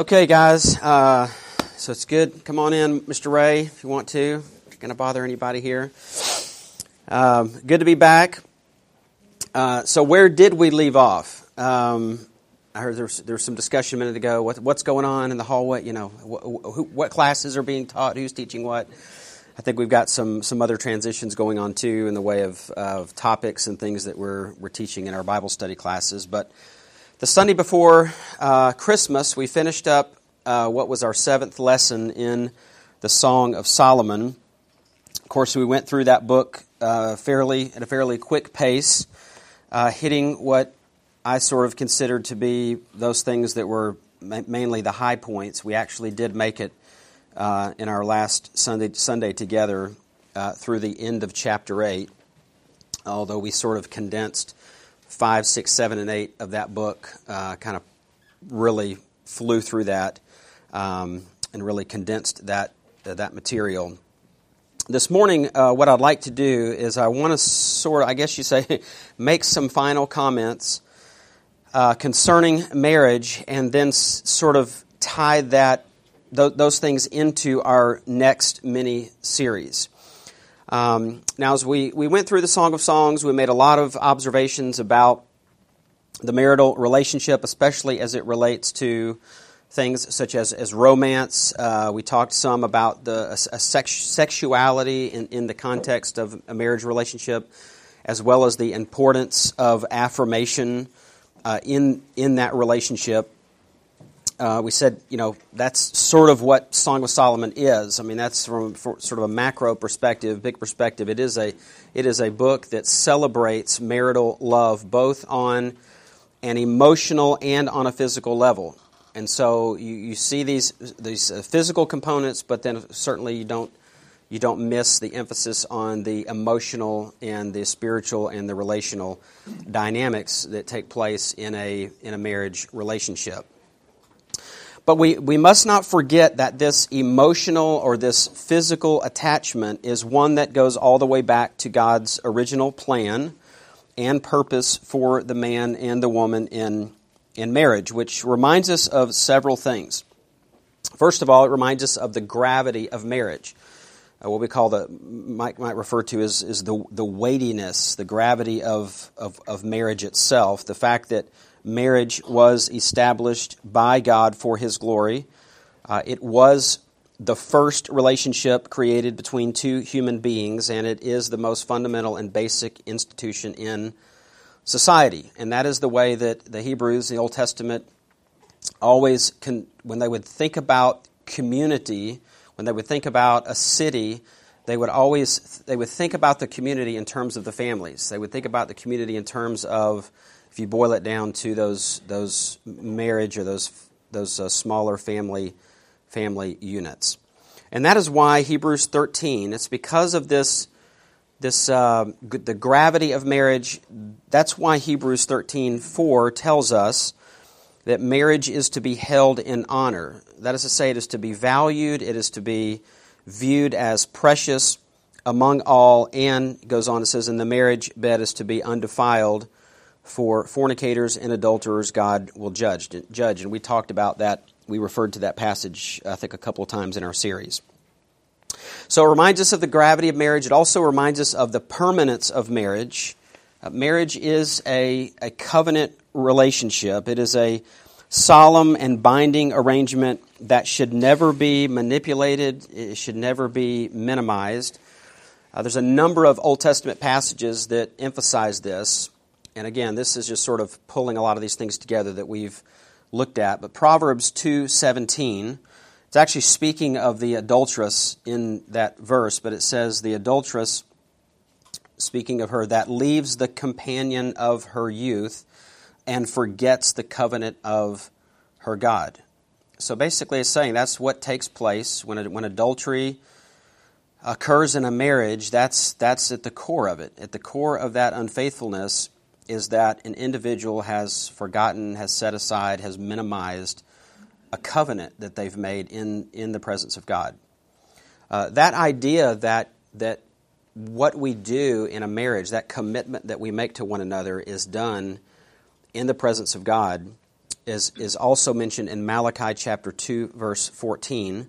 Okay, guys. Uh, so it's good. Come on in, Mr. Ray, if you want to. Going to bother anybody here. Um, good to be back. Uh, so where did we leave off? Um, I heard there was, there was, some discussion a minute ago. What, what's going on in the hallway? You know, who, what classes are being taught? Who's teaching what? I think we've got some some other transitions going on too in the way of, of topics and things that we're we're teaching in our Bible study classes. But the Sunday before uh, Christmas, we finished up uh, what was our seventh lesson in the Song of Solomon. Of course, we went through that book uh, fairly at a fairly quick pace, uh, hitting what I sort of considered to be those things that were ma- mainly the high points. We actually did make it uh, in our last Sunday Sunday together uh, through the end of chapter eight, although we sort of condensed 5, 6, 7, and 8 of that book, uh, kind of really flew through that um, and really condensed that, uh, that material. This morning, uh, what I'd like to do is I want to sort of, I guess you say, make some final comments uh, concerning marriage and then s- sort of tie that, th- those things into our next mini series. Um, now, as we, we went through the Song of Songs, we made a lot of observations about the marital relationship, especially as it relates to things such as, as romance. Uh, we talked some about the a, a sex, sexuality in, in the context of a marriage relationship, as well as the importance of affirmation uh, in, in that relationship uh, we said, you know, that's sort of what Song of Solomon is. I mean, that's from sort of a macro perspective, big perspective. It is a, it is a book that celebrates marital love both on an emotional and on a physical level. And so you, you see these these uh, physical components, but then certainly you don't you don't miss the emphasis on the emotional and the spiritual and the relational dynamics that take place in a in a marriage relationship. But we, we must not forget that this emotional or this physical attachment is one that goes all the way back to God's original plan and purpose for the man and the woman in, in marriage, which reminds us of several things. First of all, it reminds us of the gravity of marriage. Uh, what we call the might might refer to as is the the weightiness, the gravity of, of, of marriage itself. The fact that marriage was established by God for His glory. Uh, it was the first relationship created between two human beings, and it is the most fundamental and basic institution in society. And that is the way that the Hebrews, the Old Testament, always, con- when they would think about community, when they would think about a city, they would always they would think about the community in terms of the families. They would think about the community in terms of if you boil it down to those those marriage or those those uh, smaller family family units, and that is why Hebrews 13. It's because of this this uh, the gravity of marriage. That's why Hebrews 13 4 tells us that marriage is to be held in honor. That is to say, it is to be valued. It is to be viewed as precious among all, and goes on and says, and the marriage bed is to be undefiled for fornicators and adulterers, God will judge. Judge, and we talked about that. We referred to that passage, I think, a couple of times in our series. So it reminds us of the gravity of marriage. It also reminds us of the permanence of marriage. Uh, marriage is a, a covenant relationship. It is a solemn and binding arrangement that should never be manipulated. It should never be minimized. Uh, there's a number of Old Testament passages that emphasize this. And again, this is just sort of pulling a lot of these things together that we've looked at. But Proverbs 2:17, it's actually speaking of the adulteress in that verse, but it says the adulteress speaking of her that leaves the companion of her youth and forgets the covenant of her God. So basically it's saying that's what takes place when when adultery occurs in a marriage, that's that's at the core of it. At the core of that unfaithfulness is that an individual has forgotten, has set aside, has minimized a covenant that they've made in, in the presence of God. Uh, that idea that, that what we do in a marriage, that commitment that we make to one another, is done in the presence of God, is, is also mentioned in Malachi chapter 2, verse 14. It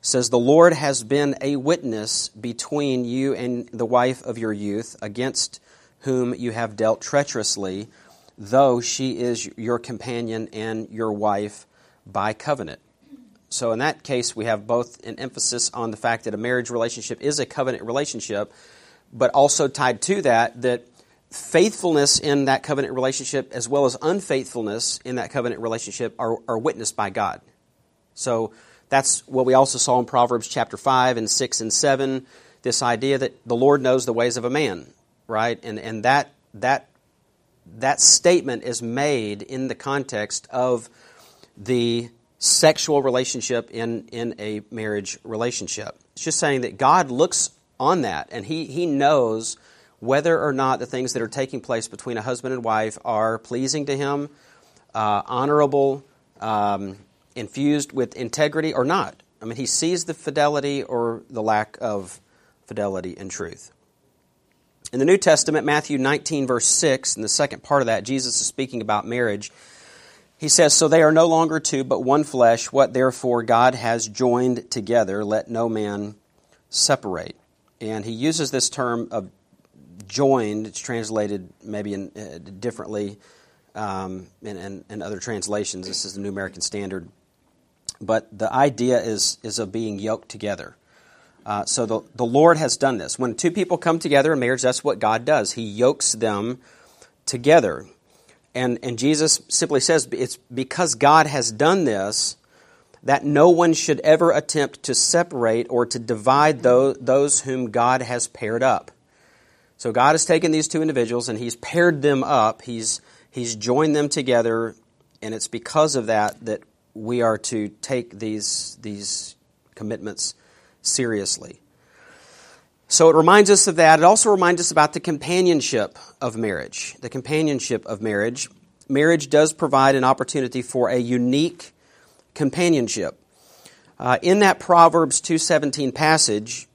says, The Lord has been a witness between you and the wife of your youth, against whom you have dealt treacherously, though she is your companion and your wife by covenant. So, in that case, we have both an emphasis on the fact that a marriage relationship is a covenant relationship, but also tied to that, that faithfulness in that covenant relationship as well as unfaithfulness in that covenant relationship are, are witnessed by God. So that's what we also saw in Proverbs chapter 5 and 6 and 7 this idea that the Lord knows the ways of a man, right? And, and that, that, that statement is made in the context of the sexual relationship in, in a marriage relationship. It's just saying that God looks on that and he, he knows whether or not the things that are taking place between a husband and wife are pleasing to him, uh, honorable, um, infused with integrity, or not. I mean, he sees the fidelity or the lack of fidelity and truth. In the New Testament, Matthew 19, verse 6, in the second part of that, Jesus is speaking about marriage. He says, So they are no longer two, but one flesh. What therefore God has joined together, let no man separate. And he uses this term of joined. It's translated maybe in, uh, differently um, in, in, in, other translations. This is the New American Standard. But the idea is, is of being yoked together. Uh, so the, the Lord has done this. When two people come together in marriage, that's what God does. He yokes them together. And, and Jesus simply says it's because God has done this that no one should ever attempt to separate or to divide those, those whom God has paired up. So God has taken these two individuals and He's paired them up. He's, he's joined them together, and it's because of that that we are to take these, these commitments seriously. So it reminds us of that. It also reminds us about the companionship of marriage. The companionship of marriage. Marriage does provide an opportunity for a unique companionship. Uh, in that Proverbs 2:17 passage,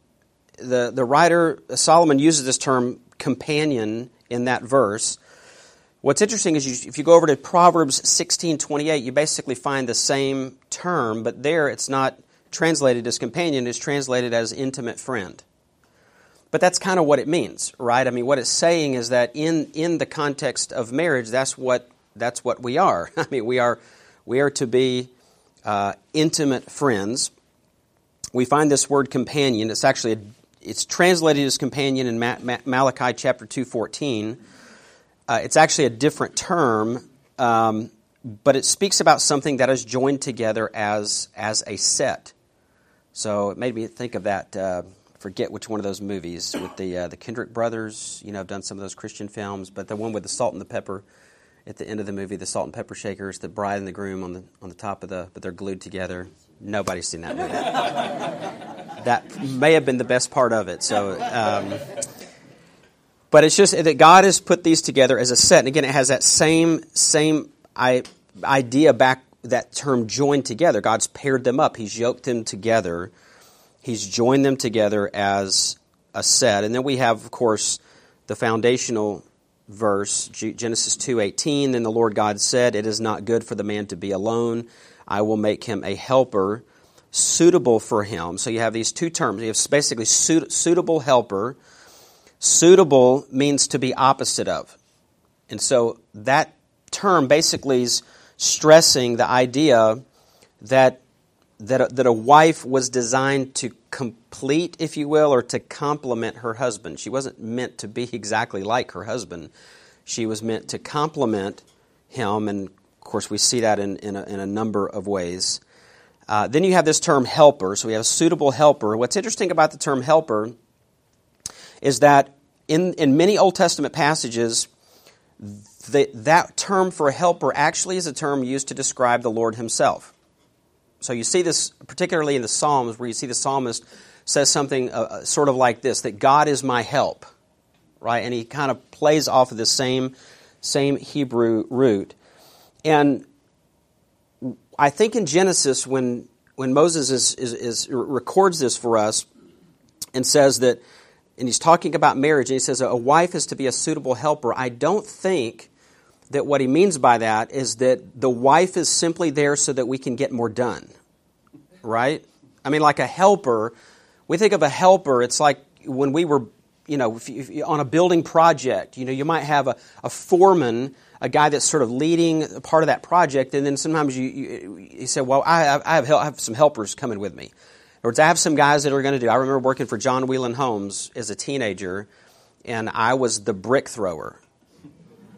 the, the writer, Solomon, uses this term companion in that verse. What's interesting is you, if you go over to Proverbs 16:28, you basically find the same term, but there it's not translated as companion, is translated as intimate friend. But that's kind of what it means, right? I mean, what it's saying is that in, in the context of marriage, that's what, that's what we are. I mean, we are, we are to be uh, intimate friends. We find this word companion. It's actually a it's translated as companion in Malachi chapter 2.14. Uh, it's actually a different term, um, but it speaks about something that is joined together as, as a set. So it made me think of that. Uh, forget which one of those movies with the uh, the Kendrick brothers. You know, I've done some of those Christian films, but the one with the salt and the pepper at the end of the movie, the salt and pepper shakers, the bride and the groom on the on the top of the, but they're glued together. Nobody's seen that movie. that may have been the best part of it. So, um, but it's just that God has put these together as a set, and again, it has that same same idea back that term joined together. God's paired them up. He's yoked them together. He's joined them together as a set, and then we have, of course, the foundational verse Genesis 2:18 then the Lord God said it is not good for the man to be alone I will make him a helper suitable for him. So you have these two terms. You have basically suit, suitable helper. Suitable means to be opposite of. And so that term basically is stressing the idea that, that, a, that a wife was designed to complete, if you will, or to complement her husband. She wasn't meant to be exactly like her husband. She was meant to complement him and of course, we see that in, in, a, in a number of ways. Uh, then you have this term helper. So we have a suitable helper. What's interesting about the term helper is that in, in many Old Testament passages, the, that term for a helper actually is a term used to describe the Lord Himself. So you see this particularly in the Psalms, where you see the psalmist says something uh, uh sort of like this: that God is my help, right? And he kind of plays off of the same same Hebrew root. And I think in Genesis, when, when Moses is, is, is, records this for us and says that, and he's talking about marriage, and he says a wife is to be a suitable helper, I don't think that what he means by that is that the wife is simply there so that we can get more done. Right? I mean, like a helper, we think of a helper, it's like when we were, you know, if you, if you, on a building project, you know, you might have a, a foreman, a guy that's sort of leading part of that project, and then sometimes you, you, you say, well, I, I, have, I have some helpers coming with me. Or I have some guys that are going to do. I remember working for John Whelan Homes as a teenager, and I was the brick thrower.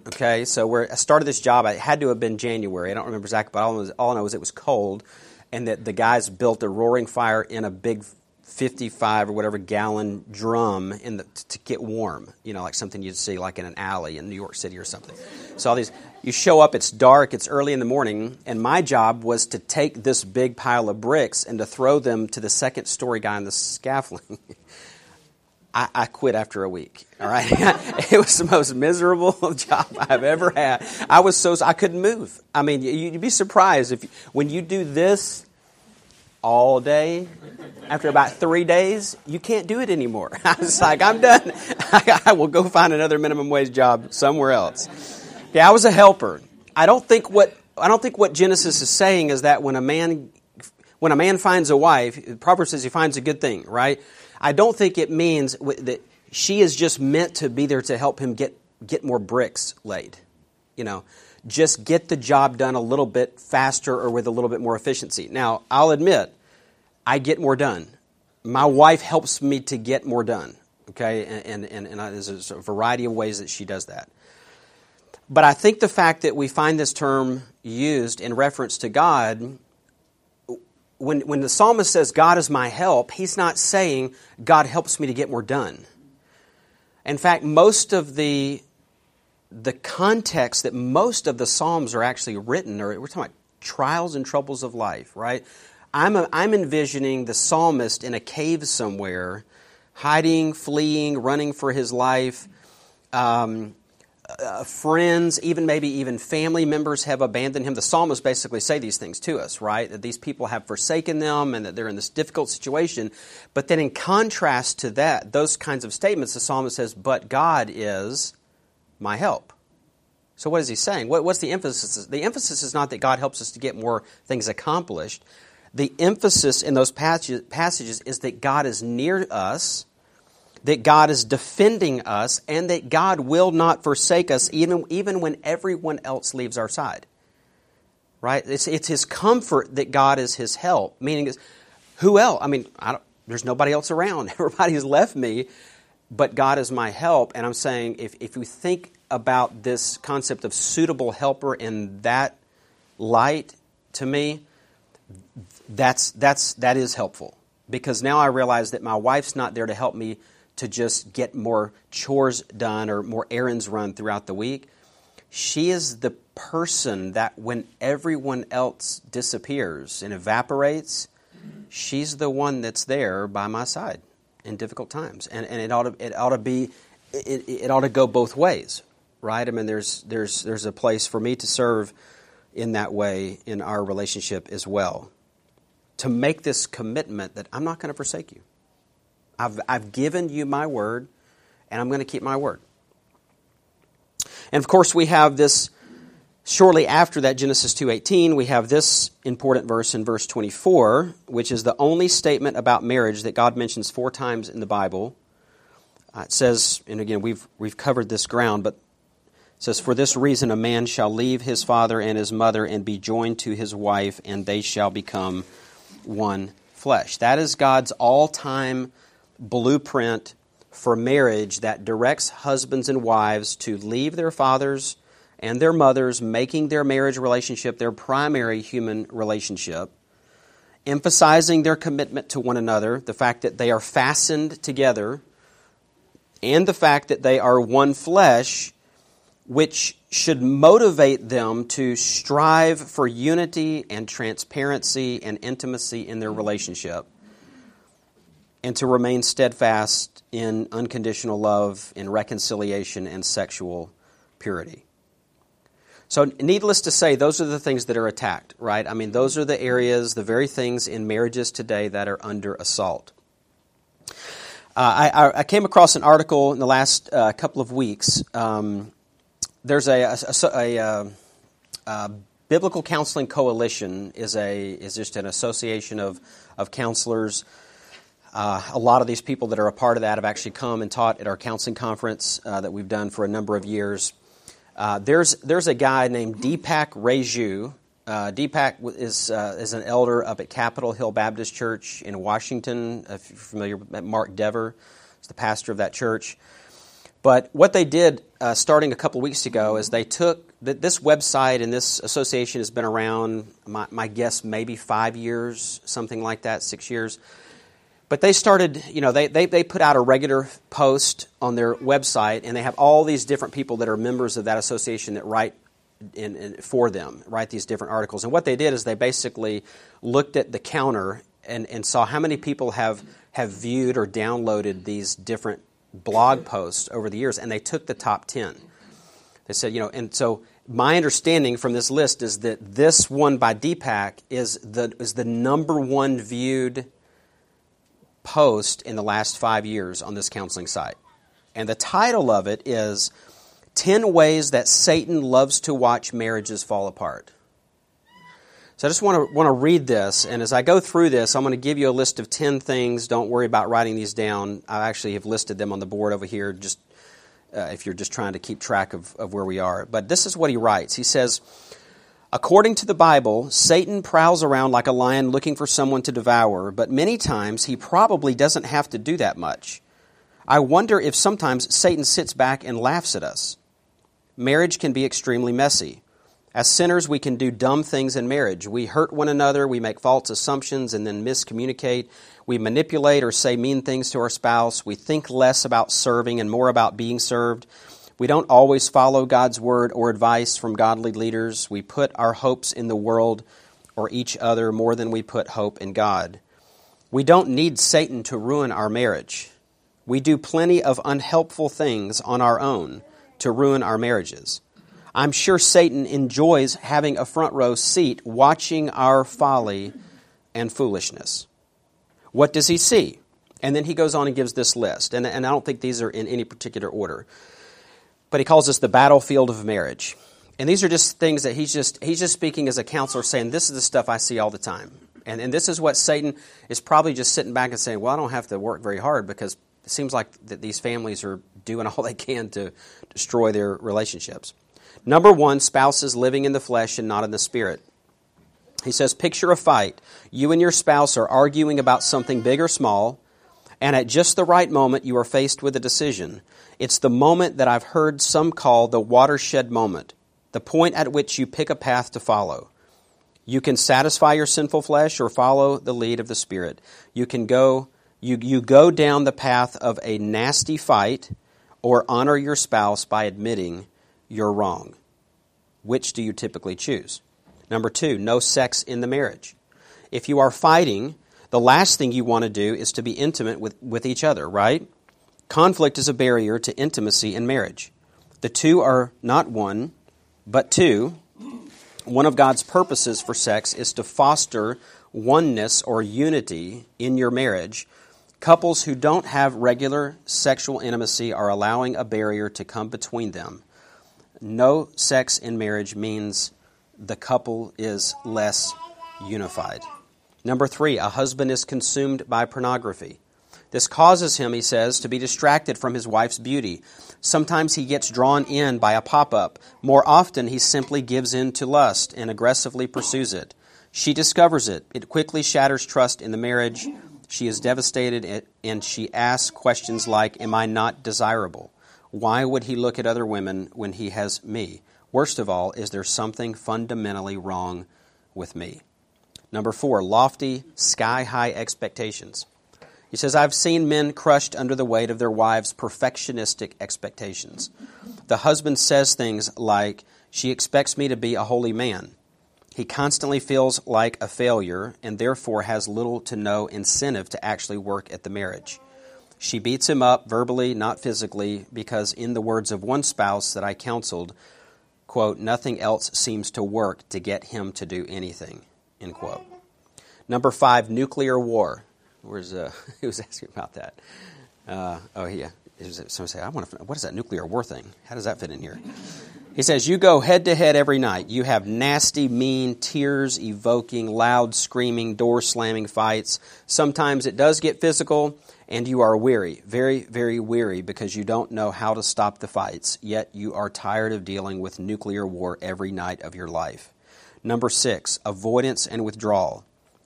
Okay, so where I started this job, it had to have been January. I don't remember exactly, but all, all I know is it was cold, and that the guys built a roaring fire in a big 55 or whatever gallon drum in the, to get warm. You know, like something you'd see like in an alley in New York City or something. So all these, you show up, it's dark, it's early in the morning, and my job was to take this big pile of bricks and to throw them to the second story guy on the scaffolding. I, I, quit after a week. All right, it was the most miserable job I've ever had. I was so I couldn't move. I mean, you'd be surprised if when you do this all day. After about three days, you can't do it anymore. I was like, I'm done. I will go find another minimum wage job somewhere else. Yeah, I was a helper. I don't think what I don't think what Genesis is saying is that when a man when a man finds a wife, Proverbs says he finds a good thing, right? I don't think it means that she is just meant to be there to help him get, get more bricks laid. You know, just get the job done a little bit faster or with a little bit more efficiency. Now, I'll admit, I get more done. My wife helps me to get more done. Okay, and, and, and there's a variety of ways that she does that. But I think the fact that we find this term used in reference to God when, when the psalmist says, God is my help, he's not saying, God helps me to get more done. In fact, most of the, the context that most of the Psalms are actually written, or we're talking about trials and troubles of life, right? I'm, a, I'm envisioning the psalmist in a cave somewhere, hiding, fleeing, running for his life. Um, uh, friends, even maybe even family members have abandoned him. The psalmists basically say these things to us, right? That these people have forsaken them and that they're in this difficult situation. But then, in contrast to that, those kinds of statements, the psalmist says, But God is my help. So, what is he saying? What, what's the emphasis? The emphasis is not that God helps us to get more things accomplished. The emphasis in those passages is that God is near us that God is defending us and that God will not forsake us even, even when everyone else leaves our side. Right? It's, it's his comfort that God is his help, meaning is who else? I mean, I there's nobody else around. Everybody's left me, but God is my help. And I'm saying if, if you think about this concept of suitable helper in that light, to me, that's, that's, that is helpful. Because now I realize that my wife's not there to help me to just get more chores done or more errands run throughout the week. She is the person that when everyone else disappears and evaporates, she's the one that's there by my side in difficult times. And, and it, ought to, it ought to be, it, it ought to go both ways, right? I mean, there's, there's, there's a place for me to serve in that way in our relationship as well. To make this commitment that I'm not going to forsake you. I've, I've given you my word, and I'm going to keep my word. And of course, we have this shortly after that Genesis 2:18, we have this important verse in verse 24, which is the only statement about marriage that God mentions four times in the Bible. Uh, it says, and again, we've we've covered this ground, but it says, For this reason a man shall leave his father and his mother and be joined to his wife, and they shall become one flesh. That is God's all time blueprint for marriage that directs husbands and wives to leave their fathers and their mothers, making their marriage relationship their primary human relationship, emphasizing their commitment to one another, the fact that they are fastened together, and the fact that they are one flesh, which should motivate them to strive for unity and transparency and intimacy in their relationship and to remain steadfast in unconditional love, in reconciliation, and sexual purity. So, needless to say, those are the things that are attacked, right? I mean, those are the areas, the very things in marriages today that are under assault. Uh, I, I, came across an article in the last uh, couple of weeks um, there's a, a, a, a, a Biblical Counseling Coalition is a is just an association of of counselors. Uh, a lot of these people that are a part of that have actually come and taught at our counseling conference uh, that we've done for a number of years. Uh, there's there's a guy named Deepak Reju. Uh, Deepak is uh, is an elder up at Capitol Hill Baptist Church in Washington. If you're familiar with Mark Dever, he's the pastor of that church. But what they did uh, starting a couple weeks ago is they took this website and this association has been around, my, my, guess, maybe five years, something like that, six years. But they started, you know, they, they, they put out a regular post on their website and they have all these different people that are members of that association that write in, in, for them, write these different articles. And what they did is they basically looked at the counter and, and saw how many people have, have viewed or downloaded these different blog posts over the years, and they took the top 10. They said, you know, and so my understanding from this list is that this one by Deepak is the, is the number one viewed post in the last five years on this counseling site. And the title of it is 10 Ways That Satan Loves to Watch Marriages Fall Apart. So I just want to want to read this, and as I go through this, I'm going to give you a list of ten things. Don't worry about writing these down. I actually have listed them on the board over here, just uh, if you're just trying to keep track of, of where we are. But this is what he writes. He says, According to the Bible, Satan prowls around like a lion looking for someone to devour, but many times he probably doesn't have to do that much. I wonder if sometimes Satan sits back and laughs at us. Marriage can be extremely messy. As sinners, we can do dumb things in marriage. We hurt one another, we make false assumptions and then miscommunicate. We manipulate or say mean things to our spouse. We think less about serving and more about being served. We don't always follow God's word or advice from godly leaders. We put our hopes in the world or each other more than we put hope in God. We don't need Satan to ruin our marriage. We do plenty of unhelpful things on our own to ruin our marriages. I'm sure Satan enjoys having a front row seat watching our folly and foolishness. What does he see? And then he goes on and gives this list. And, and I don't think these are in any particular order. But he calls this the battlefield of marriage. And these are just things that he's just he's just speaking as a counselor saying, This is the stuff I see all the time. And and this is what Satan is probably just sitting back and saying, Well, I don't have to work very hard because it seems like that these families are doing all they can to destroy their relationships. Number one, spouses living in the flesh and not in the spirit. He says, Picture a fight. You and your spouse are arguing about something big or small, and at just the right moment, you are faced with a decision. It's the moment that I've heard some call the watershed moment, the point at which you pick a path to follow. You can satisfy your sinful flesh or follow the lead of the Spirit. You can go, you, you go down the path of a nasty fight or honor your spouse by admitting you're wrong. Which do you typically choose? Number two, no sex in the marriage. If you are fighting, the last thing you want to do is to be intimate with, with each other, right? Conflict is a barrier to intimacy in marriage. The two are not one, but two. One of God's purposes for sex is to foster oneness or unity in your marriage. Couples who don't have regular sexual intimacy are allowing a barrier to come between them no sex in marriage means the couple is less unified. Number three, a husband is consumed by pornography. This causes him, he says, to be distracted from his wife's beauty. Sometimes he gets drawn in by a pop up. More often, he simply gives in to lust and aggressively pursues it. She discovers it. It quickly shatters trust in the marriage. She is devastated and she asks questions like, Am I not desirable? Why would he look at other women when he has me? Worst of all, is there something fundamentally wrong with me? Number four, lofty, sky high expectations. He says, I've seen men crushed under the weight of their wives' perfectionistic expectations. The husband says things like, She expects me to be a holy man. He constantly feels like a failure and therefore has little to no incentive to actually work at the marriage. She beats him up verbally, not physically, because, in the words of one spouse that I counseled, quote, nothing else seems to work to get him to do anything, end quote. Number five, nuclear war. Where's, uh, who was asking about that? Uh, oh, yeah. Someone say, I want to, what is that nuclear war thing? How does that fit in here? He says, You go head to head every night. You have nasty, mean, tears evoking, loud screaming, door slamming fights. Sometimes it does get physical, and you are weary, very, very weary, because you don't know how to stop the fights, yet you are tired of dealing with nuclear war every night of your life. Number six, avoidance and withdrawal.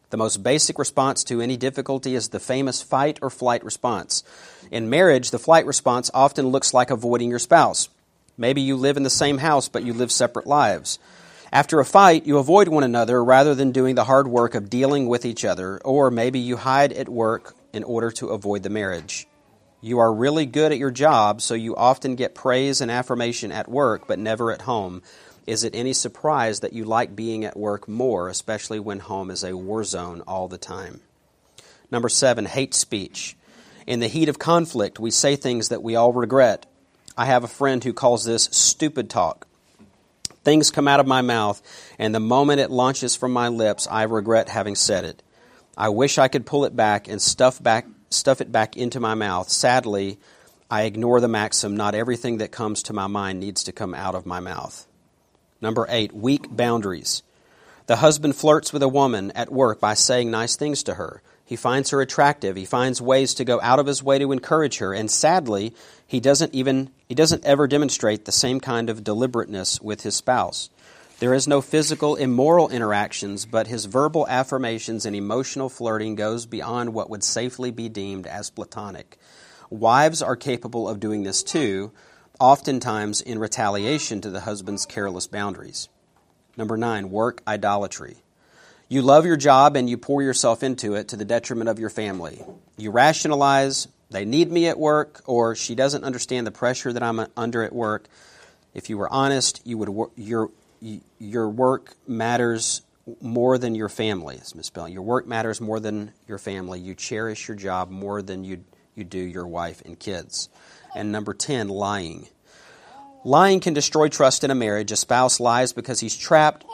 The most basic response to any difficulty is the famous fight or flight response. In marriage, the flight response often looks like avoiding your spouse. Maybe you live in the same house, but you live separate lives. After a fight, you avoid one another rather than doing the hard work of dealing with each other, or maybe you hide at work in order to avoid the marriage. You are really good at your job, so you often get praise and affirmation at work, but never at home. Is it any surprise that you like being at work more, especially when home is a war zone all the time? Number seven, hate speech. In the heat of conflict, we say things that we all regret I have a friend who calls this stupid talk. Things come out of my mouth, and the moment it launches from my lips, I regret having said it. I wish I could pull it back and stuff back stuff it back into my mouth. Sadly, I ignore the maxim not everything that comes to my mind needs to come out of my mouth. Number 8, weak boundaries. The husband flirts with a woman at work by saying nice things to her. He finds her attractive. He finds ways to go out of his way to encourage her. And sadly, he doesn't even he doesn't ever demonstrate the same kind of deliberateness with his spouse. There is no physical immoral interactions, but his verbal affirmations and emotional flirting goes beyond what would safely be deemed as platonic. Wives are capable of doing this too, oftentimes in retaliation to the husband's careless boundaries. Number 9, work idolatry. You love your job and you pour yourself into it to the detriment of your family. You rationalize, they need me at work, or she doesn't understand the pressure that I'm under at work. If you were honest, you would your your work matters more than your family. It's misspelling. Your work matters more than your family. You cherish your job more than you you do your wife and kids. And number 10, lying. Lying can destroy trust in a marriage. A spouse lies because he's trapped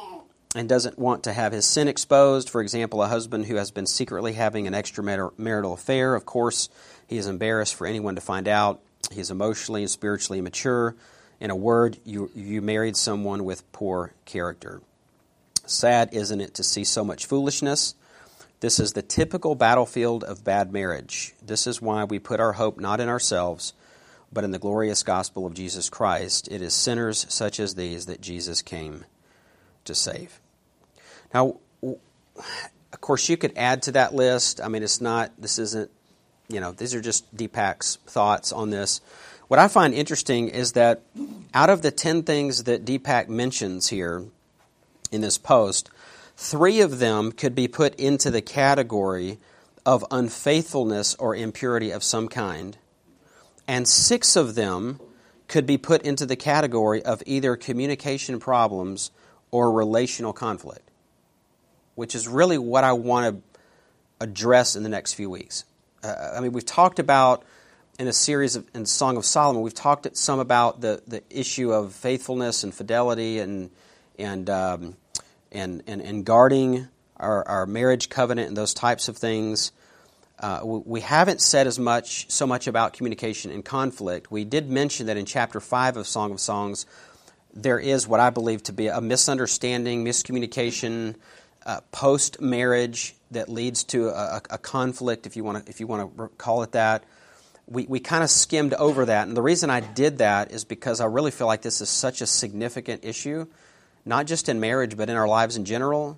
and doesn't want to have his sin exposed. For example, a husband who has been secretly having an extramarital affair, of course, he is embarrassed for anyone to find out. He is emotionally and spiritually immature. In a word, you, you married someone with poor character. Sad, isn't it, to see so much foolishness? This is the typical battlefield of bad marriage. This is why we put our hope not in ourselves, but in the glorious gospel of Jesus Christ. It is sinners such as these that Jesus came to save. Now, of course, you could add to that list. I mean, it's not, this isn't, you know, these are just Deepak's thoughts on this. What I find interesting is that out of the 10 things that Deepak mentions here in this post, three of them could be put into the category of unfaithfulness or impurity of some kind, and six of them could be put into the category of either communication problems or relational conflict which is really what I want to address in the next few weeks. Uh, I mean, we've talked about in a series of in Song of Solomon, we've talked some about the, the issue of faithfulness and fidelity and and um, and, and and guarding our, our marriage covenant and those types of things. Uh, we haven't said as much so much about communication and conflict. We did mention that in chapter five of Song of Songs, there is what I believe to be a misunderstanding, miscommunication, uh, post marriage that leads to a, a, conflict, if you want to if you want to call it that. We, we kind of skimmed over that, and the reason I did that is because I really feel like this is such a significant issue, not just in marriage but in our lives in general.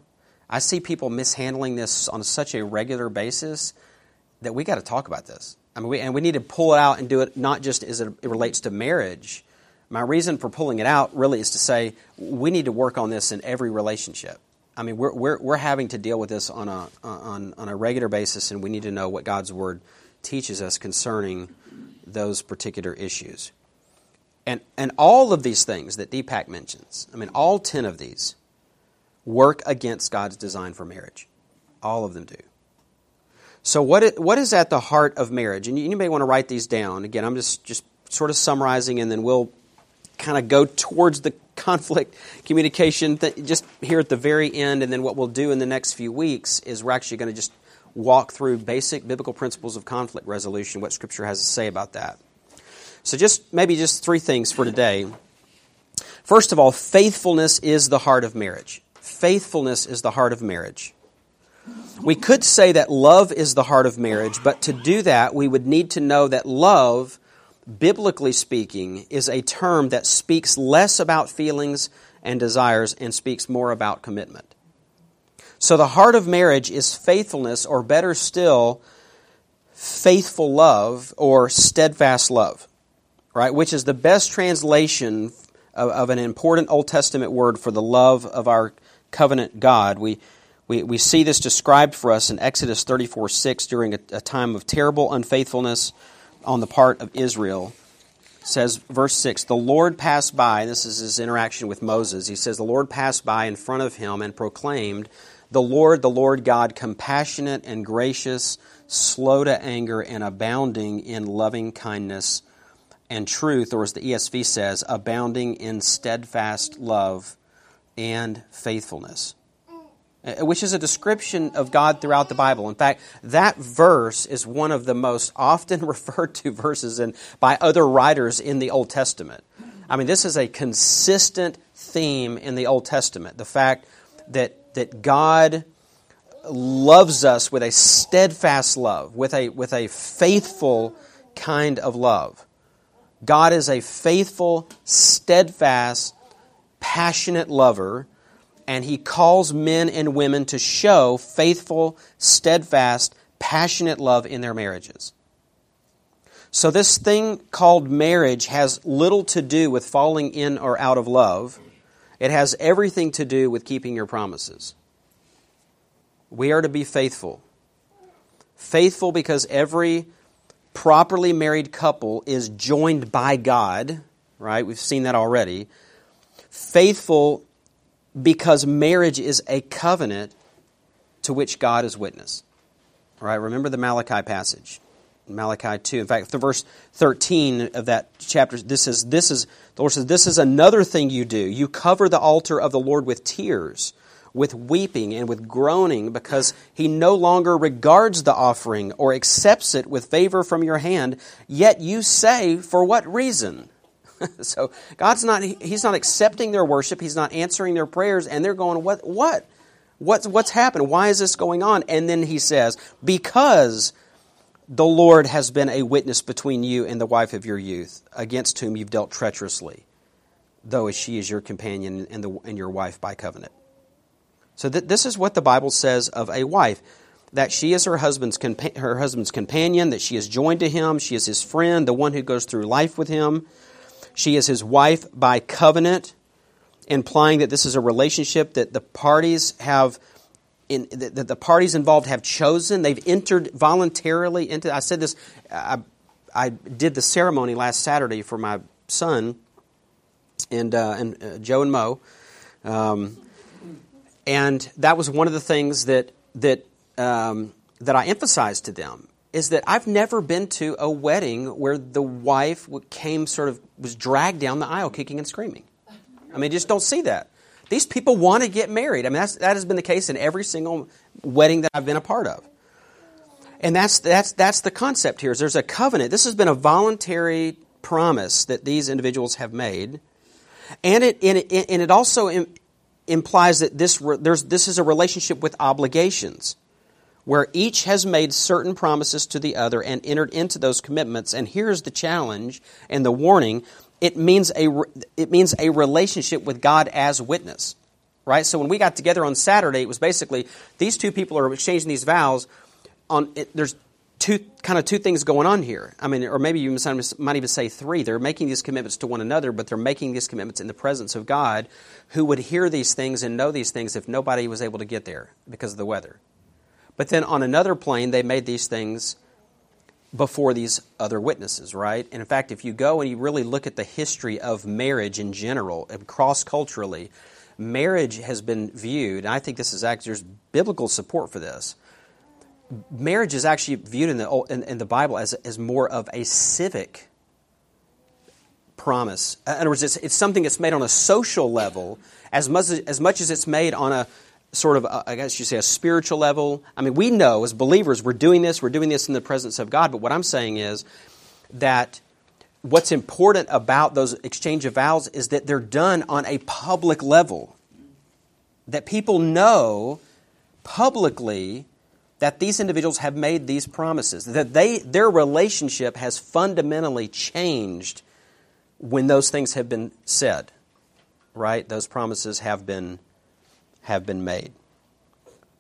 I see people mishandling this on such a regular basis that we got to talk about this. I mean, we, and we need to pull it out and do it not just as it, it relates to marriage. My reason for pulling it out really is to say we need to work on this in every relationship. I mean, we're, we're, we're having to deal with this on a, on, on a regular basis, and we need to know what God's Word teaches us concerning those particular issues. And, and all of these things that Deepak mentions, I mean, all 10 of these work against God's design for marriage. All of them do. So, what, it, what is at the heart of marriage? And you, you may want to write these down. Again, I'm just, just sort of summarizing, and then we'll kind of go towards the conflict communication th- just here at the very end. And then what we'll do in the next few weeks is we're actually going to just walk through basic biblical principles of conflict resolution, what Scripture has to say about that. So, just maybe just three things for today. First of all, faithfulness is the heart of marriage. Faithfulness is the heart of marriage. We could say that love is the heart of marriage, but to do that, we would need to know that love, biblically speaking, is a term that speaks less about feelings and desires and speaks more about commitment. So the heart of marriage is faithfulness, or better still, faithful love or steadfast love, right? Which is the best translation of, of an important Old Testament word for the love of our covenant God. We, we, we see this described for us in Exodus 34 6 during a, a time of terrible unfaithfulness on the part of Israel. It says, verse 6 The Lord passed by, this is his interaction with Moses. He says, The Lord passed by in front of him and proclaimed, The Lord, the Lord God, compassionate and gracious, slow to anger, and abounding in loving kindness and truth, or as the ESV says, abounding in steadfast love and faithfulness. Uh, which is a description of God throughout the Bible. In fact, that verse is one of the most often referred to verses in, by other writers in the Old Testament. I mean, this is a consistent theme in the Old Testament. The fact that, that God loves us with a steadfast love, with a, with a faithful kind of love. God is a faithful, steadfast, passionate lover and he calls men and women to show faithful, steadfast, passionate love in their marriages. So, this thing called marriage has little to do with falling in or out of love. It has everything to do with keeping your promises. We are to be faithful. Faithful because every properly married couple is joined by God, right? We've seen that already. Faithful because marriage is a covenant to which God is witness. All right, remember the Malachi passage. Malachi 2. In fact, the verse 13 of that chapter, this is, this is, the Lord says, This is another thing you do. You cover the altar of the Lord with tears, with weeping, and with groaning, because he no longer regards the offering or accepts it with favor from your hand. Yet you say, For what reason? so God's not, He's not accepting their worship, He's not answering their prayers, and they're going, What? What? What's, what's happened? Why is this going on? And then He says, Because the Lord has been a witness between you and the wife of your youth, against whom you've dealt treacherously, though as she is your companion and, the, and your wife by covenant. So th- this is what the Bible says of a wife that she is her husband's compa- her husband's companion, that she is joined to him, she is his friend, the one who goes through life with him. She is his wife by covenant, implying that this is a relationship that the parties have in, that the parties involved have chosen. They've entered voluntarily into. I said this. I, I did the ceremony last Saturday for my son and uh, and uh, Joe and Mo, um, and that was one of the things that that um, that I emphasized to them is that I've never been to a wedding where the wife came sort of was dragged down the aisle kicking and screaming. I mean, just don't see that. These people want to get married. I mean, that has been the case in every single wedding that I've been a part of. And that's, that's, that's the concept here. Is there's a covenant. This has been a voluntary promise that these individuals have made. And it, and it, and it also implies that this, there's, this is a relationship with obligations where each has made certain promises to the other and entered into those commitments. And here's the challenge and the warning it means a, it means a relationship with God as witness. Right? So when we got together on Saturday, it was basically these two people are exchanging these vows. On it, there's two kind of two things going on here. I mean, or maybe you might even say three. They're making these commitments to one another, but they're making these commitments in the presence of God, who would hear these things and know these things if nobody was able to get there because of the weather. But then on another plane, they made these things before these other witnesses, right? And in fact, if you go and you really look at the history of marriage in general, cross culturally, marriage has been viewed, and I think this is actually, there's biblical support for this. Marriage is actually viewed in the, in, in the Bible as, as more of a civic promise. In other words, it's, it's something that's made on a social level as much as, as much as it's made on a sort of, I guess you say, a spiritual level. I mean, we know as believers we're doing this, we're doing this in the presence of God, but what I'm saying is that what's important about those exchange of vows is that they're done on a public level. That people know publicly that these individuals have made these promises, that they, their relationship has fundamentally changed when those things have been said, right? Those promises have been, have been made.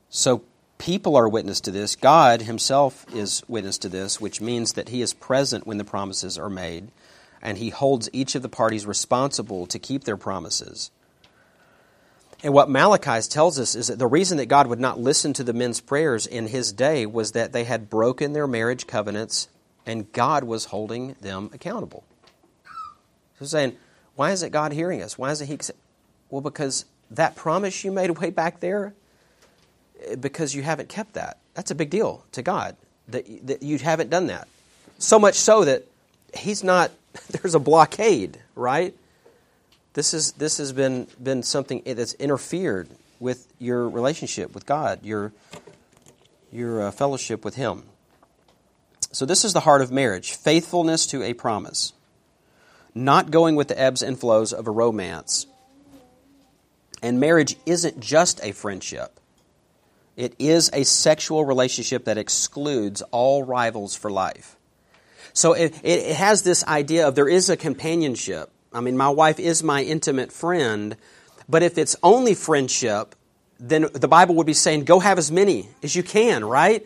So people are witness to this. God himself is witness to this, which means that he is present when the promises are made, and he holds each of the parties responsible to keep their promises. And what Malachi tells us is that the reason that God would not listen to the men's prayers in his day was that they had broken their marriage covenants and God was holding them accountable. So saying, why isn't God hearing us? Why isn't He? Well, because that promise you made way back there, because you haven't kept that. That's a big deal to God that, that you haven't done that. So much so that He's not, there's a blockade, right? This, is, this has been, been something that's interfered with your relationship with God, your, your uh, fellowship with Him. So, this is the heart of marriage faithfulness to a promise not going with the ebbs and flows of a romance. And marriage isn't just a friendship, it is a sexual relationship that excludes all rivals for life. So it, it has this idea of there is a companionship. I mean, my wife is my intimate friend, but if it's only friendship, then the Bible would be saying, go have as many as you can, right?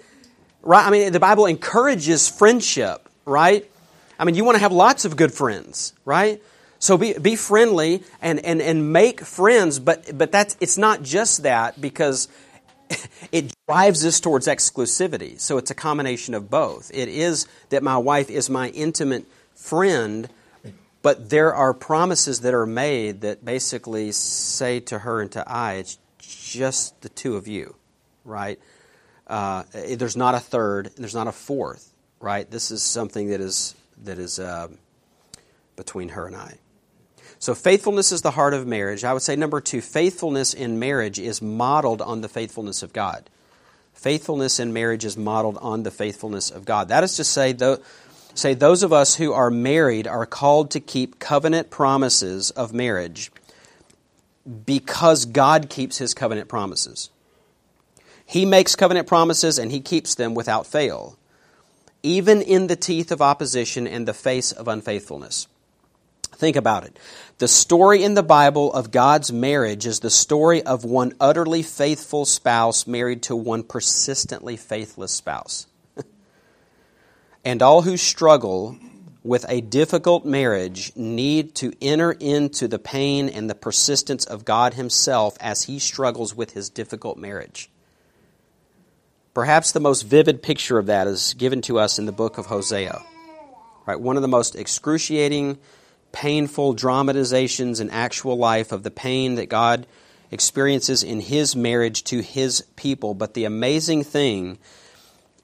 Right? I mean, the Bible encourages friendship, right? I mean, you want to have lots of good friends, right? So be, be friendly and, and, and make friends, but, but that's, it's not just that because it drives us towards exclusivity. So it's a combination of both. It is that my wife is my intimate friend, but there are promises that are made that basically say to her and to I, it's just the two of you, right? Uh, there's not a third, there's not a fourth, right? This is something that is that is uh, between her and I. So, faithfulness is the heart of marriage. I would say, number two, faithfulness in marriage is modeled on the faithfulness of God. Faithfulness in marriage is modeled on the faithfulness of God. That is to say, though, say those of us who are married are called to keep covenant promises of marriage because God keeps his covenant promises. He makes covenant promises and he keeps them without fail even in the teeth of opposition and the face of unfaithfulness. Think about it. The story in the Bible of God's marriage is the story of one utterly faithful spouse married to one persistently faithless spouse. And all who struggle with a difficult marriage need to enter into the pain and the persistence of God Himself as He struggles with His difficult marriage. Perhaps the most vivid picture of that is given to us in the book of Hosea. Right, one of the most excruciating, painful dramatizations in actual life of the pain that God experiences in his marriage to his people. But the amazing thing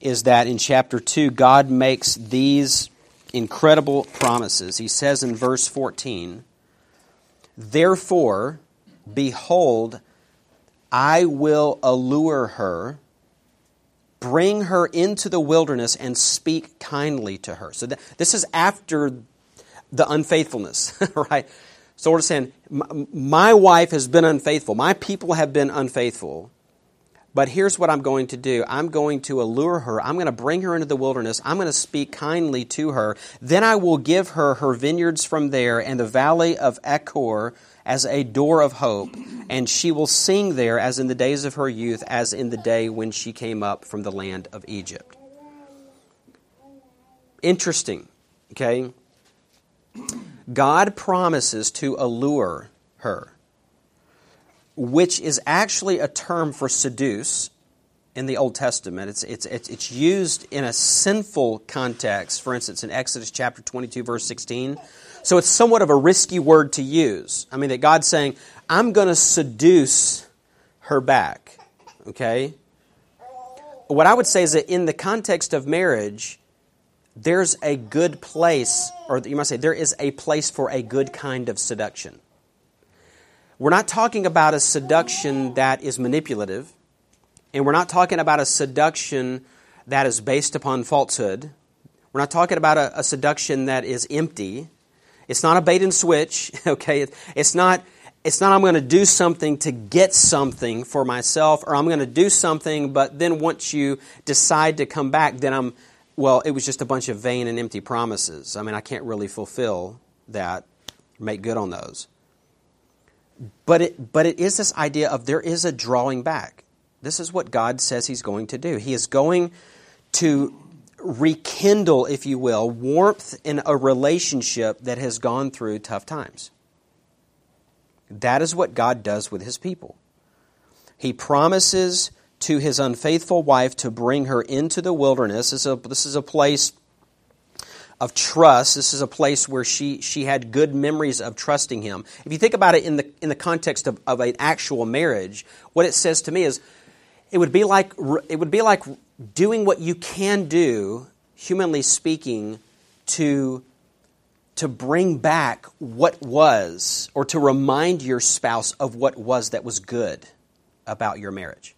is that in chapter 2, God makes these incredible promises. He says in verse 14, Therefore, behold, I will allure her bring her into the wilderness and speak kindly to her. So th- this is after the unfaithfulness, right? So we're saying, my wife has been unfaithful. My people have been unfaithful. But here's what I'm going to do I'm going to allure her. I'm going to bring her into the wilderness. I'm going to speak kindly to her. Then I will give her her vineyards from there and the valley of Achor as a door of hope, and she will sing there as in the days of her youth, as in the day when she came up from the land of Egypt. Interesting, okay? God promises to allure her, which is actually a term for seduce in the Old Testament. It's, it's, it's, used in a sinful context, for instance, in Exodus chapter 22, verse 16 so it's somewhat of a risky word to use. I mean, that God's saying, I'm going to seduce her back. Okay? What I would say is that in the context of marriage, there's a good place, or you might say, there is a place for a good kind of seduction. We're not talking about a seduction that is manipulative, and we're not talking about a seduction that is based upon falsehood. We're not talking about a, a seduction that is empty. It's not a bait and switch, okay? It's not it's not I'm going to do something to get something for myself or I'm going to do something but then once you decide to come back then I'm well it was just a bunch of vain and empty promises. I mean I can't really fulfill that make good on those. But it but it is this idea of there is a drawing back. This is what God says he's going to do. He is going to rekindle, if you will, warmth in a relationship that has gone through tough times. That is what God does with his people. He promises to his unfaithful wife to bring her into the wilderness. This is a, this is a place of trust. This is a place where she, she had good memories of trusting him. If you think about it in the, in the context of, of an actual marriage, what it says to me is it would be like, it would be like doing what you can do, humanly speaking, to, to bring back what was, or to remind your spouse of what was that was good about your marriage.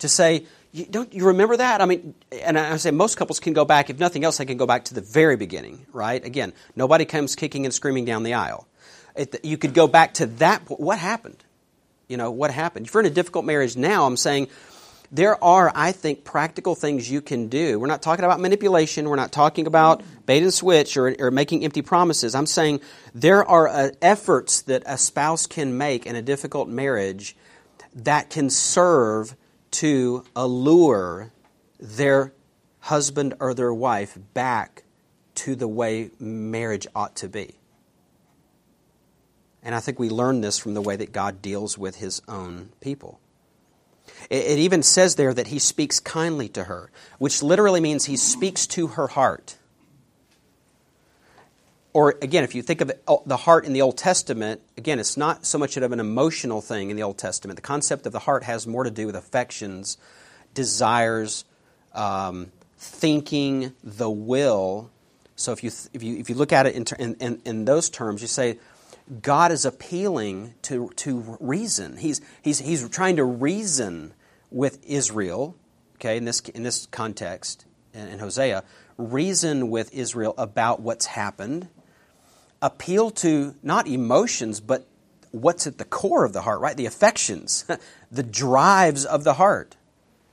To say, you, don't you remember that? I mean, and I say most couples can go back, if nothing else, they can go back to the very beginning, right? Again, nobody comes kicking and screaming down the aisle. It, you could go back to that. What happened? You know, what happened? If you're in a difficult marriage now, I'm saying there are, I think, practical things you can do. We're not talking about manipulation. We're not talking about bait and switch or, or making empty promises. I'm saying there are uh, efforts that a spouse can make in a difficult marriage that can serve to allure their husband or their wife back to the way marriage ought to be. And I think we learn this from the way that God deals with his own people. It, even says there that he speaks kindly to her, which literally means he speaks to her heart. Or again, if you think of oh, the heart in the Old Testament, again, it's not so much of an emotional thing in the Old Testament. The concept of the heart has more to do with affections, desires, um, thinking, the will. So if you, if you, if you look at it in, in, in those terms, you say, God is appealing to, to reason. He's, he's, he's trying to reason with Israel, okay, in this, in this context, in, in Hosea, reason with Israel about what's happened appeal to not emotions, but what's at the core of the heart, right? The affections, the drives of the heart,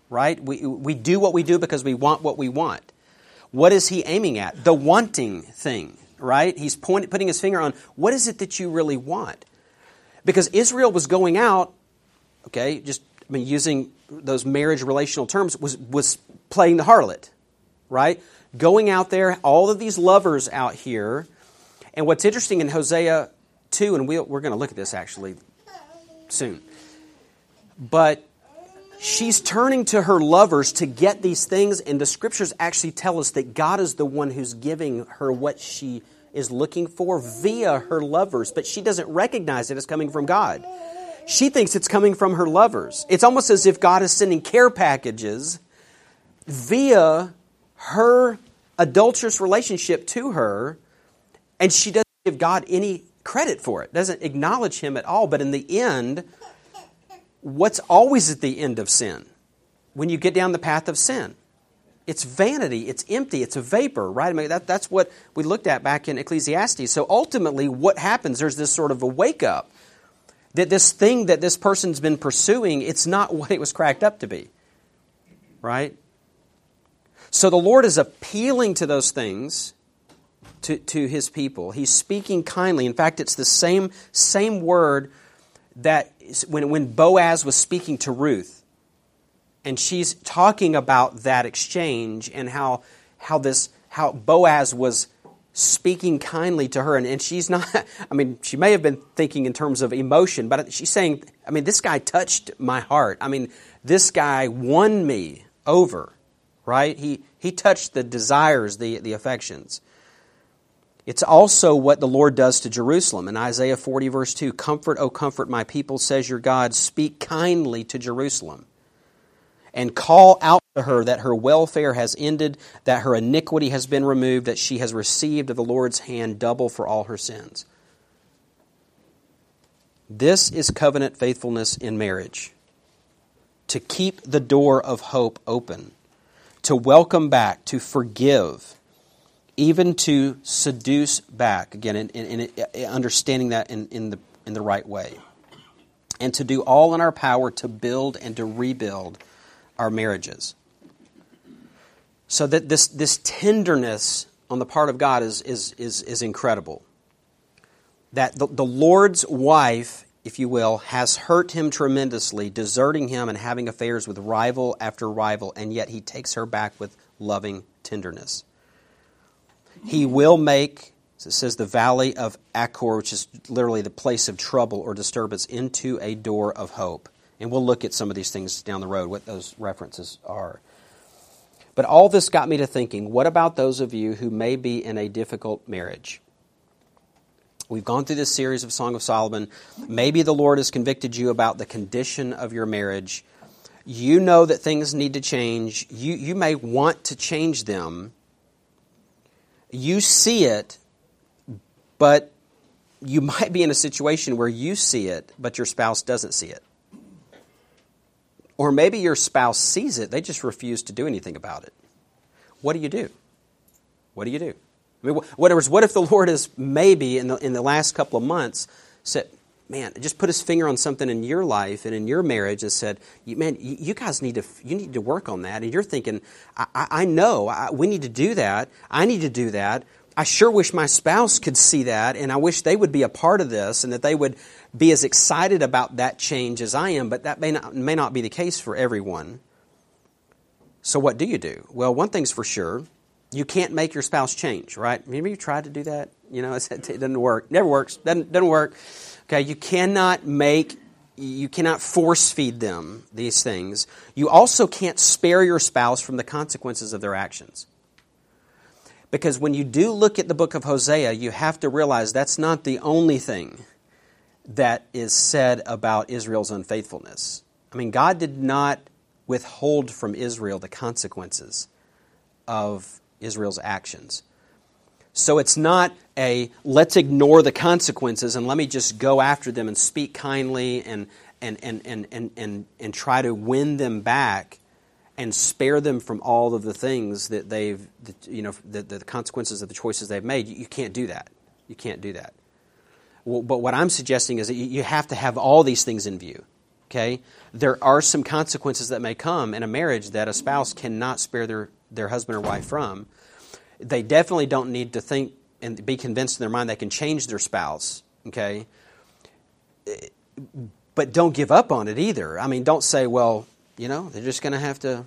right? We, we do what we do because we want what we want. What is he aiming at? The wanting thing, right? He's point, putting his finger on what is it that you really want? Because Israel was going out, okay, just I mean, using those marriage relational terms, was, was playing the harlot, right? Going out there, all of these lovers out here, and what's interesting in Hosea 2, and we we're going to look at this actually soon, but she's turning to her lovers to get these things, and the scriptures actually tell us that God is the one who's giving her what she is looking for via her lovers, but she doesn't recognize it as coming from God. She thinks it's coming from her lovers. It's almost as if God is sending care packages via her adulterous relationship to her and she doesn't give God any credit for it, doesn't acknowledge Him at all. But in the end, what's always at the end of sin? When you get down the path of sin, it's vanity, it's empty, it's a vapor, right? I mean, that, that's what we looked at back in Ecclesiastes. So ultimately, what happens? There's this sort of a wake up that this thing that this person's been pursuing, it's not what it was cracked up to be, right? So the Lord is appealing to those things to, to his people. He's speaking kindly. In fact, it's the same, same word that when, when Boaz was speaking to Ruth, and she's talking about that exchange and how, how, this, how Boaz was speaking kindly to her. And, and she's not, I mean, she may have been thinking in terms of emotion, but she's saying, I mean, this guy touched my heart. I mean, this guy won me over, right? He, he touched the desires, the, the affections. It's also what the Lord does to Jerusalem. In Isaiah 40, verse 2 Comfort, O comfort my people, says your God. Speak kindly to Jerusalem. And call out to her that her welfare has ended, that her iniquity has been removed, that she has received of the Lord's hand double for all her sins. This is covenant faithfulness in marriage. To keep the door of hope open, to welcome back, to forgive even to seduce back, again, in, in, in understanding that in, in, the, in the right way, and to do all in our power to build and to rebuild our marriages. So that this, this tenderness on the part of God is, is, is, is incredible. That the, the Lord's wife, if you will, has hurt him tremendously, deserting him and having affairs with rival after rival, and yet he takes her back with loving tenderness. He will make, it says, the valley of Achor, which is literally the place of trouble or disturbance, into a door of hope. And we'll look at some of these things down the road, what those references are. But all this got me to thinking what about those of you who may be in a difficult marriage? We've gone through this series of Song of Solomon. Maybe the Lord has convicted you about the condition of your marriage. You know that things need to change. You, you may want to change them, you see it, but you might be in a situation where you see it, but your spouse doesn't see it. Or maybe your spouse sees it, they just refuse to do anything about it. What do you do? What do you do? I mean, what, what if the Lord has maybe in the, in the last couple of months said, man, just put his finger on something in your life and in your marriage and said, man, you guys need to, you need to work on that. And you're thinking, I, I know I, we need to do that. I need to do that. I sure wish my spouse could see that, and I wish they would be a part of this and that they would be as excited about that change as I am, but that may not, may not be the case for everyone. So, what do you do? Well, one thing's for sure you can't make your spouse change, right? Maybe you tried to do that. You know, it doesn't work. Never works. Doesn't, doesn't work. Okay, you cannot make, you cannot force feed them these things. You also can't spare your spouse from the consequences of their actions. Because when you do look at the book of Hosea, you have to realize that's not the only thing that is said about Israel's unfaithfulness. I mean, God did not withhold from Israel the consequences of Israel's actions. So it's not a let's ignore the consequences and let me just go after them and speak kindly and, and, and, and, and, and, and try to win them back and spare them from all of the things that they've, that, you know, the, the consequences of the choices they've made. You, you can't do that. You can't do that. Well, but what I'm suggesting is that you, you have to have all these things in view. Okay? There are some consequences that may come in a marriage that a spouse cannot spare their, their husband or wife from they definitely don't need to think and be convinced in their mind they can change their spouse, okay? But don't give up on it either. I mean, don't say, well, you know, they're just going to have to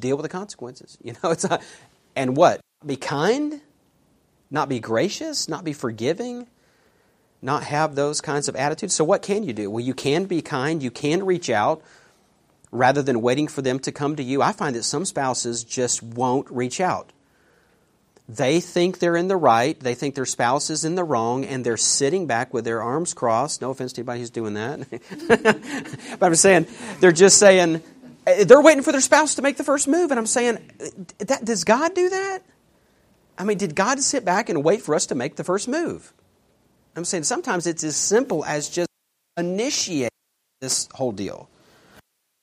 deal with the consequences. You know, it's not, and what? Be kind? Not be gracious? Not be forgiving? Not have those kinds of attitudes? So, what can you do? Well, you can be kind, you can reach out rather than waiting for them to come to you. I find that some spouses just won't reach out. They think they're in the right, they think their spouse is in the wrong, and they're sitting back with their arms crossed. No offense to anybody who's doing that. but I'm saying, they're just saying, they're waiting for their spouse to make the first move. And I'm saying, that, does God do that? I mean, did God sit back and wait for us to make the first move? I'm saying sometimes it's as simple as just initiate this whole deal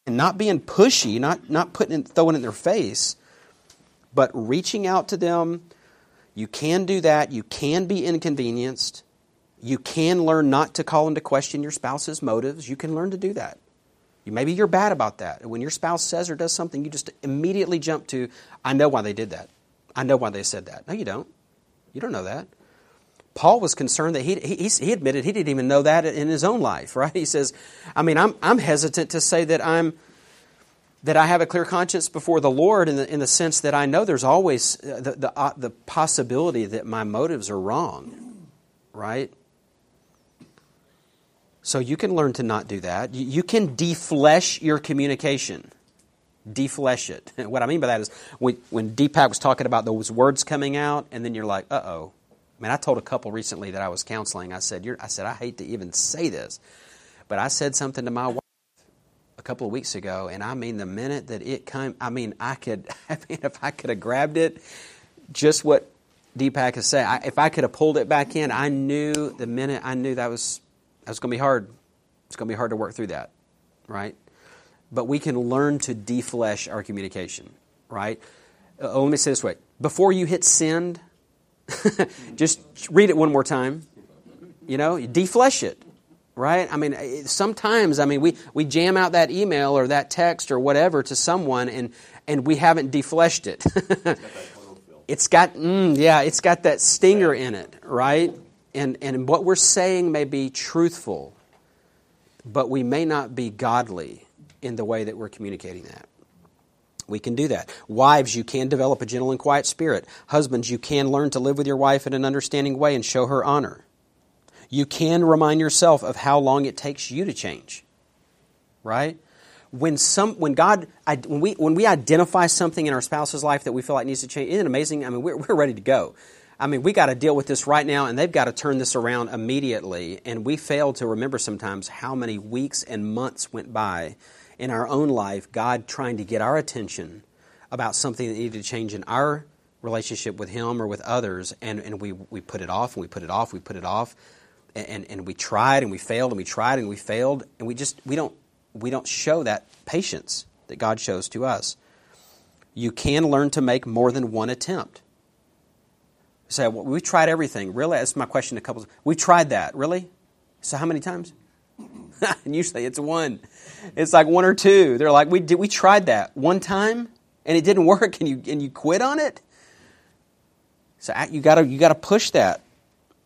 and not being pushy, not, not putting it, throwing it in their face, but reaching out to them, you can do that. You can be inconvenienced. You can learn not to call into question your spouse's motives. You can learn to do that. Maybe you're bad about that. When your spouse says or does something, you just immediately jump to, I know why they did that. I know why they said that. No, you don't. You don't know that. Paul was concerned that he, he, he admitted he didn't even know that in his own life, right? He says, I mean, I'm, I'm hesitant to say that I'm that I have a clear conscience before the Lord in the, in the sense that I know there's always uh, the, the, uh, the possibility that my motives are wrong, right? So you can learn to not do that. You, can deflesh your communication. Deflesh it. what I mean by that is when, when Deepak was talking about those words coming out, and then you're like, uh oh. I mean, I told a couple recently that I was counseling. I said, I said, I hate to even say this, but I said something to my wife couple of weeks ago, and I mean, the minute that it came, I mean, I could, I mean, if I could have grabbed it, just what Deepak has said, I, if I could have pulled it back in, I knew the minute I knew that was that was going to be hard. It's going to be hard to work through that, right? But we can learn to deflesh our communication, right? Uh, let me say this way: before you hit send, Just read it one more time. You know, deflesh it, right? I mean, sometimes, I mean, we, we jam out that email or that text or whatever to someone and, and we haven't defleshed it. it's got, mm, yeah, it's got that stinger in it, right? And, and what we're saying may be truthful, but we may not be godly in the way that we're communicating that. We can do that. Wives, you can develop a gentle and quiet spirit. Husbands, you can learn to live with your wife in an understanding way and show her honor. You can remind yourself of how long it takes you to change. Right? When some when God when we when we identify something in our spouse's life that we feel like needs to change, isn't it amazing? I mean, we're, we're ready to go. I mean, we got to deal with this right now, and they've got to turn this around immediately. And we fail to remember sometimes how many weeks and months went by in our own life, God trying to get our attention about something that needed to change in our relationship with Him or with others, and, and we, we put it off and we put it off, we put it off, and, and we tried and we failed and we tried and we failed, and we just we don't we don't show that patience that God shows to us. You can learn to make more than one attempt. Say, well, we tried everything. Really? That's my question to couples. We tried that. Really? So how many times? and usually it's one. It's like one or two. They're like, we did we tried that one time and it didn't work and you and you quit on it? So you gotta you gotta push that.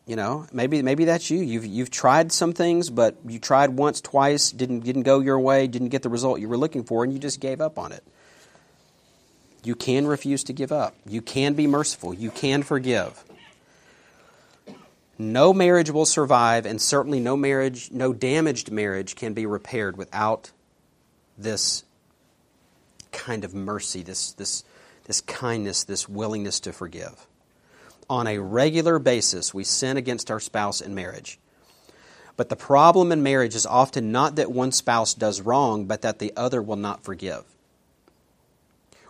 You know, maybe maybe that's you. You've you've tried some things, but you tried once, twice, didn't didn't go your way, didn't get the result you were looking for, and you just gave up on it. You can refuse to give up. You can be merciful. You can forgive. No marriage will survive, and certainly no marriage, no damaged marriage can be repaired without this kind of mercy, this, this, this kindness, this willingness to forgive. On a regular basis, we sin against our spouse in marriage. But the problem in marriage is often not that one spouse does wrong, but that the other will not forgive.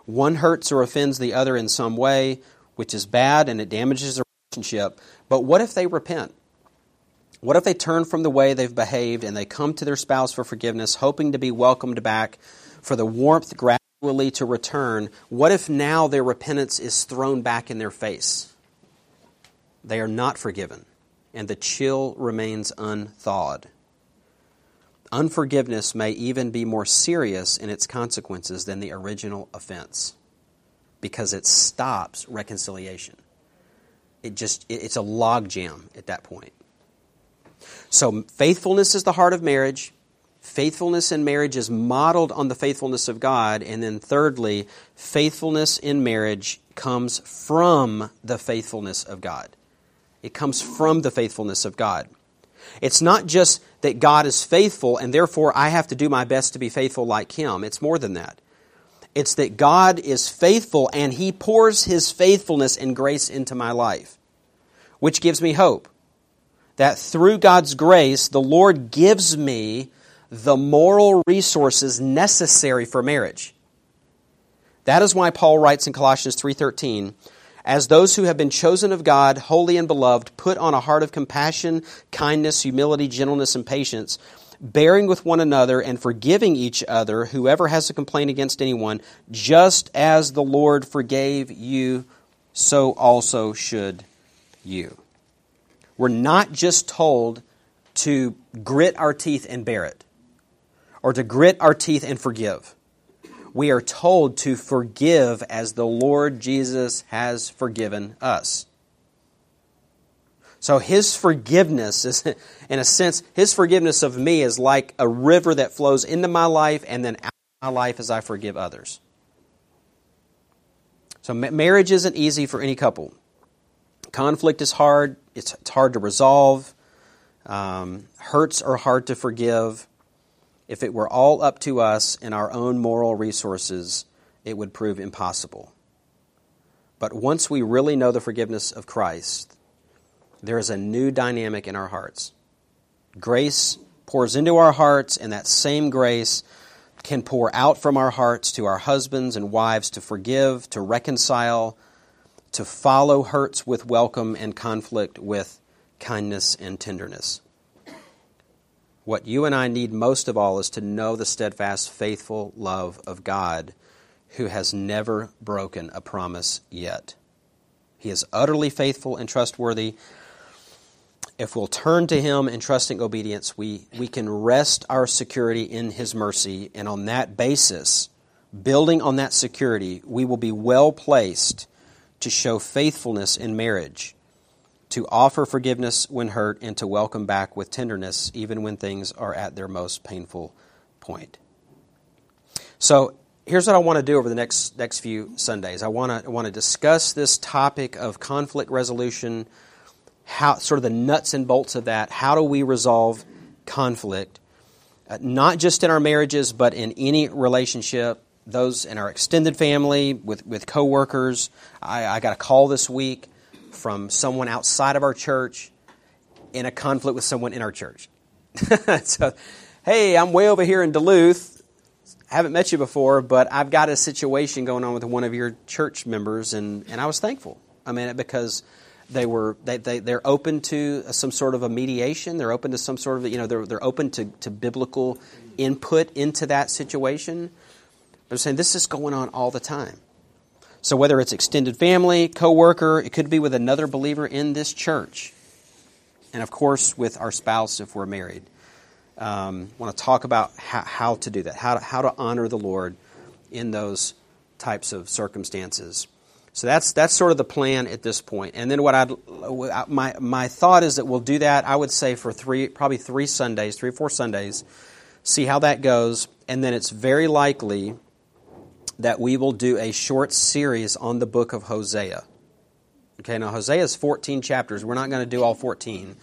One hurts or offends the other in some way, which is bad and it damages the relationship. But what if they repent? What if they turn from the way they've behaved and they come to their spouse for forgiveness, hoping to be welcomed back for the warmth gradually to return? What if now their repentance is thrown back in their face? They are not forgiven, and the chill remains unthawed. Unforgiveness may even be more serious in its consequences than the original offense because it stops reconciliation it just it's a logjam at that point. So faithfulness is the heart of marriage. Faithfulness in marriage is modeled on the faithfulness of God. And then thirdly, faithfulness in marriage comes from the faithfulness of God. It comes from the faithfulness of God. It's not just that God is faithful and therefore I have to do my best to be faithful like Him. It's more than that. It's that God is faithful and He pours His faithfulness and grace into my life, which gives me hope. That through God's grace, the Lord gives me the moral resources necessary for marriage. That is why Paul writes in Colossians 3:13, as those who have been chosen of God, holy and beloved, put on a heart of compassion, kindness, humility, gentleness, and patience bearing with one another and forgiving each other, whoever has a complaint against anyone, just as the Lord forgave you, so also should you. We're not just told to grit our teeth and bear it, or to grit our teeth and forgive. We are told to forgive as the Lord Jesus has forgiven us. So his forgiveness is, in a sense, his forgiveness of me is like a river that flows into my life and then out of my life as I forgive others. So marriage isn't easy for any couple. Conflict is hard. It's, hard to resolve. Um, hurts are hard to forgive. If it were all up to us and our own moral resources, it would prove impossible. But once we really know the forgiveness of Christ, there is a new dynamic in our hearts. Grace pours into our hearts, and that same grace can pour out from our hearts to our husbands and wives to forgive, to reconcile, to follow hurts with welcome and conflict with kindness and tenderness. What you and I need most of all is to know the steadfast, faithful love of God who has never broken a promise yet. He is utterly faithful and trustworthy. If we'll turn to Him in trusting obedience, we, we can rest our security in His mercy, and on that basis, building on that security, we will be well placed to show faithfulness in marriage, to offer forgiveness when hurt, and to welcome back with tenderness even when things are at their most painful point. So, here's what I want to do over the next next few Sundays. I want to I want to discuss this topic of conflict resolution, how sort of the nuts and bolts of that. How do we resolve conflict, uh, not just in our marriages, but in any relationship. Those in our extended family, with with coworkers. I, I got a call this week from someone outside of our church in a conflict with someone in our church. so, hey, I'm way over here in Duluth haven't met you before, but I've got a situation going on with one of your church members, and, and I was thankful. I mean, because they were they, they they're open to some sort of a mediation. They're open to some sort of you know they're they're open to, to biblical input into that situation. I'm saying this is going on all the time. So whether it's extended family, coworker, it could be with another believer in this church, and of course with our spouse if we're married um, want to talk about how, how, to do that, how to, how to honor the Lord in those types of circumstances. So that's that's sort of the plan at this point. And then what I'd my my thought is that we'll do that. I would say for three probably three Sundays, three or four Sundays, see how that goes, and then it's very likely that we will do a short series on the book of Hosea. Okay, now Hosea is 14 chapters. We're not going to do all 14.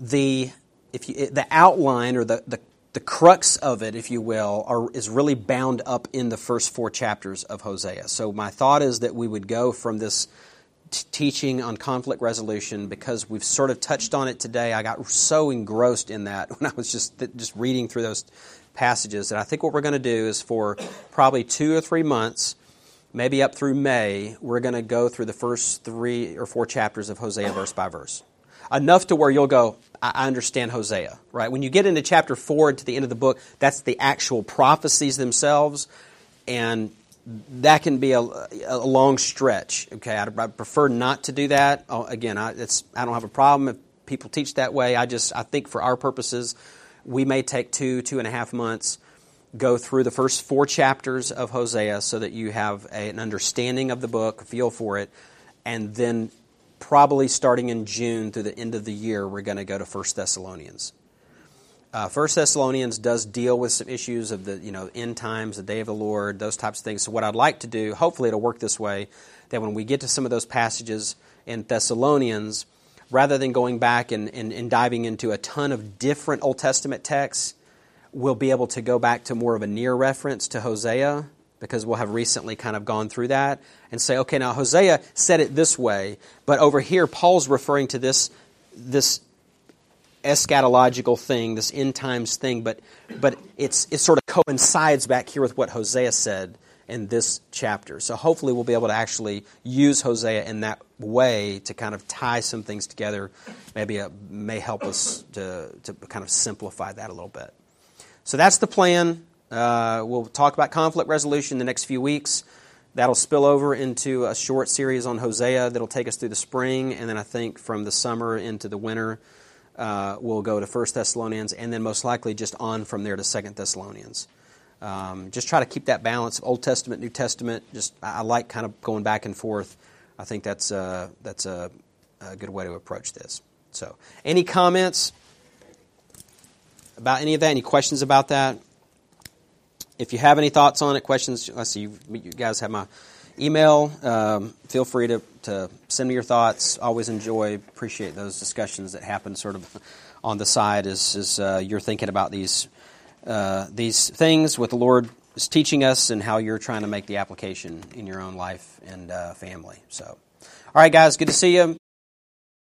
The if you, the outline or the, the, the crux of it, if you will, are, is really bound up in the first four chapters of Hosea. So my thought is that we would go from this t- teaching on conflict resolution because we've sort of touched on it today. I got so engrossed in that when I was just just reading through those passages. And I think what we're going to do is for probably two or three months, maybe up through May, we're going to go through the first three or four chapters of Hosea verse by verse enough to where you'll go, I understand Hosea, right? When you get into chapter 4 and to the end of the book, that's the actual prophecies themselves, and that can be a, a long stretch, okay? I'd, I'd, prefer not to do that. Oh, again, I, I don't have a problem if people teach that way. I just, I think for our purposes, we may take two, two and a half months, go through the first four chapters of Hosea so that you have a, an understanding of the book, feel for it, and then probably starting in June through the end of the year, we're going to go to 1 Thessalonians. Uh, First Thessalonians does deal with some issues of the you know end times, the day of the Lord, those types of things. So what I'd like to do, hopefully it'll work this way, that when we get to some of those passages in Thessalonians, rather than going back and, and, and diving into a ton of different Old Testament texts, we'll be able to go back to more of a near reference to Hosea because we'll have recently kind of gone through that and say, okay, now Hosea said it this way, but over here Paul's referring to this this eschatological thing, this end times thing, but but it's it sort of coincides back here with what Hosea said in this chapter. So hopefully we'll be able to actually use Hosea in that way to kind of tie some things together. Maybe it may help us to to kind of simplify that a little bit. So that's the plan. Uh, we'll talk about conflict resolution the next few weeks. That'll spill over into a short series on Hosea that'll take us through the spring, and then I think from the summer into the winter, uh, we'll go to First Thessalonians, and then most likely just on from there to Second Thessalonians. Um, just try to keep that balance, Old Testament, New Testament. Just I like kind of going back and forth. I think that's uh, that's a, a good way to approach this. So, any comments about any of that? Any questions about that? if you have any thoughts on it, questions, I see you, you guys have my email. Um, feel free to, to send me your thoughts. Always enjoy, appreciate those discussions that happen sort of on the side as, as uh, you're thinking about these uh, these things, what the Lord is teaching us, and how you're trying to make the application in your own life and uh, family. So, all right, guys, good to see you.